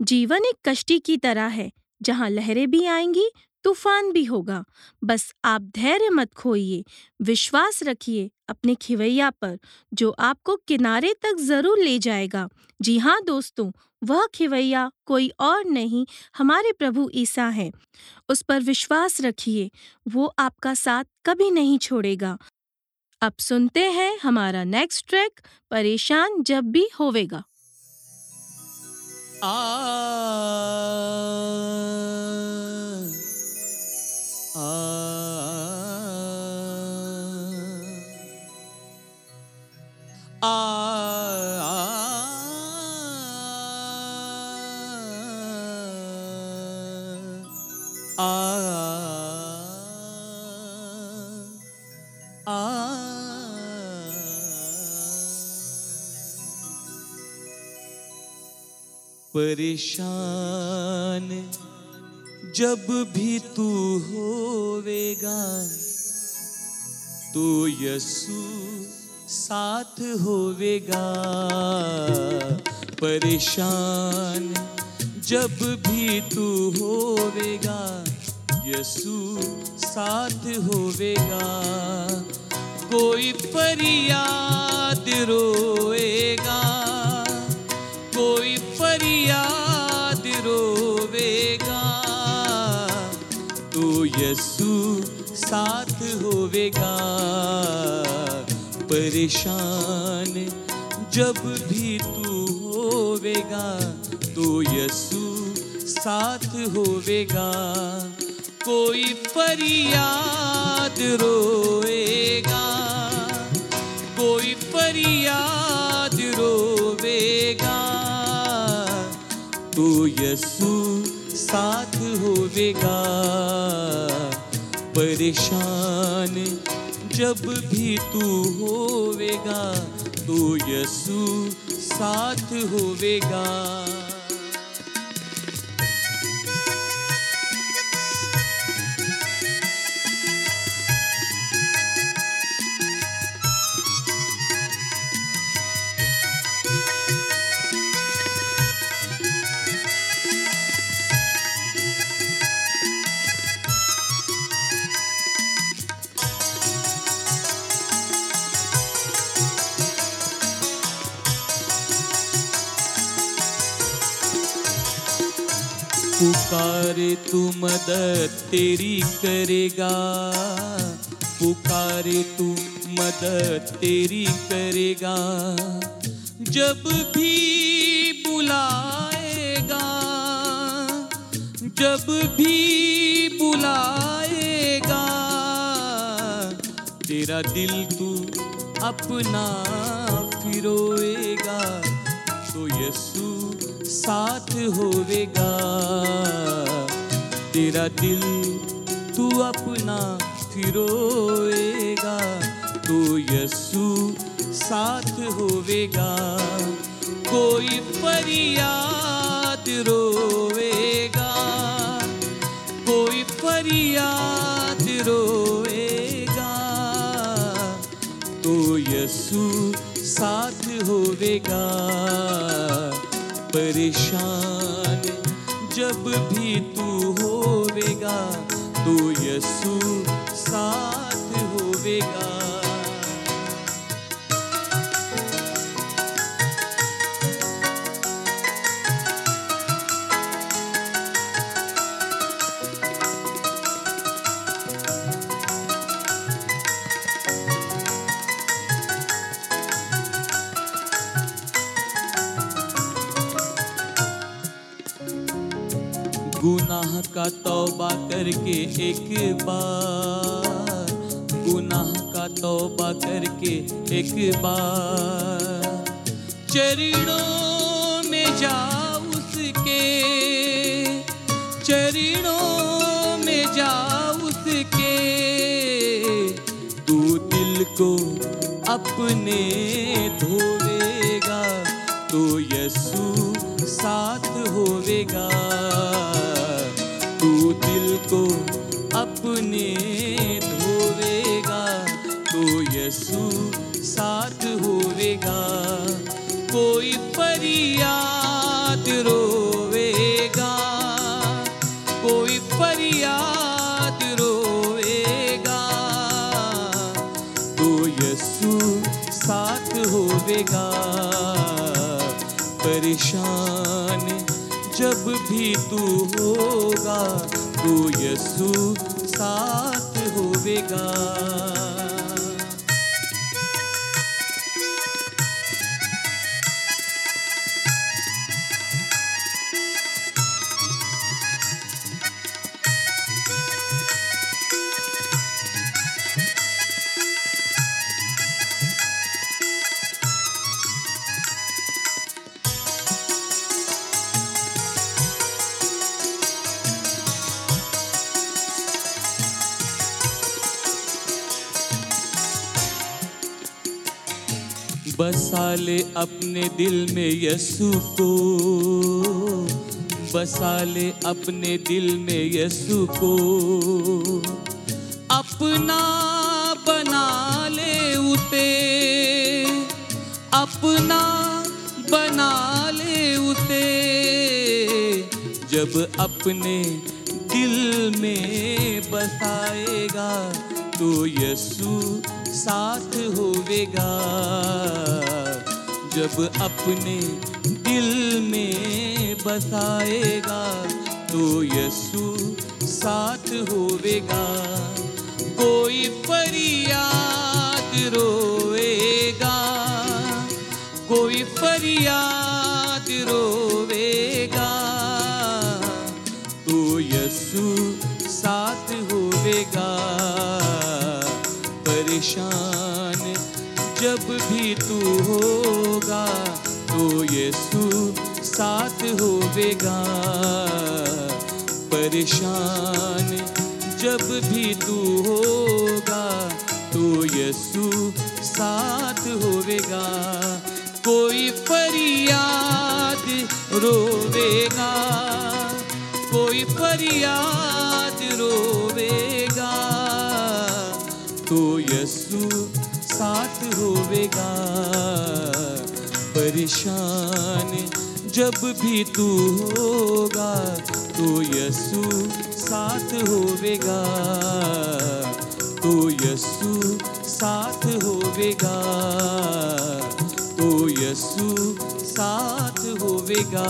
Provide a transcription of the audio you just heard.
जीवन एक कश्ती की तरह है। जहाँ लहरें भी आएँगी, तूफ़ान भी होगा। बस आप धैर्य मत खोइए, विश्वास रखिए अपने खिवैया पर, जो आपको किनारे तक ज़रूर ले जाएगा। जी हाँ दोस्तों, वह खिवैया कोई और नहीं, हमारे प्रभु ईसा है। उस पर विश्वास रखिए, वो आपका साथ कभी नहीं छोड़ेगा। अब सुनते हैं हमारा नेक्स्ट ट्रैक परेशान जब भी होवेगा। आ परेशान। जब भी तू होवेगा तो यसु साथ होवेगा। परेशान, जब भी तू होवेगा, यसु साथ होवेगा। कोई फरियाद रोएगा कोई फरियाद रोवेगा। तो यसु साथ होवेगा। परेशान जब भी तू होवेगा तो यसु साथ होवेगा। कोई फरियाद रोएगा कोई फरियाद रोवेगा। तो यसु साथ होवेगा। परेशान जब भी तू होवेगा तो यसु साथ होवेगा। पुकारे तू मदद तेरी करेगा। पुकारे तू मदद तेरी करेगा। जब भी बुलाएगा, जब भी बुलाएगा, तेरा दिल तू अपना फिरोएगा। तो यसु साथ होवेगा। तेरा दिल तू अपना फिरोएगा तो यसु साथ होवेगा। कोई फरियाद रोएगा। कोई फरियाद रोएगा। तो यसु साथ होवेगा परेशान जब भी तू होवेगा तो यसु साथ होवेगा। गुनाह का तौबा करके एक बार गुनाह का तौबा करके एक बार चरणों में जा उसके चरणों में जा उसके तू दिल को अपने धोवेगा तो यसु साथ होवेगा कोई फरियाद रोवेगा, कोई फरियाद रोवेगा। तो यसु साथ होवेगा, परेशान जब भी तू होगा तो यसु साथ होवेगा। बसा ले अपने दिल में यसु को बसा ले अपने दिल में यसु को अपना बना ले उते अपना बना ले उते जब अपने दिल में बसाएगा तो यसु साथ होवेगा, जब अपने दिल में बसाएगा तो यसु साथ होवेगा। कोई फरियाद रोएगा, कोई फरियाद रोवेगा तो यसु साथ होवेगा। परेशान। जब भी तू होगा तो यसु साथ होवेगा। परेशान, जब भी तू होगा तो यसु साथ होवेगा। कोई फरियाद रोवेगा। कोई फरियाद रोवेगा। तो यसु साथ होवेगा। परेशान जब भी तू होगा तो यसु साथ होवेगा। तो यसु साथ होवेगा। तो यसु साथ होवेगा।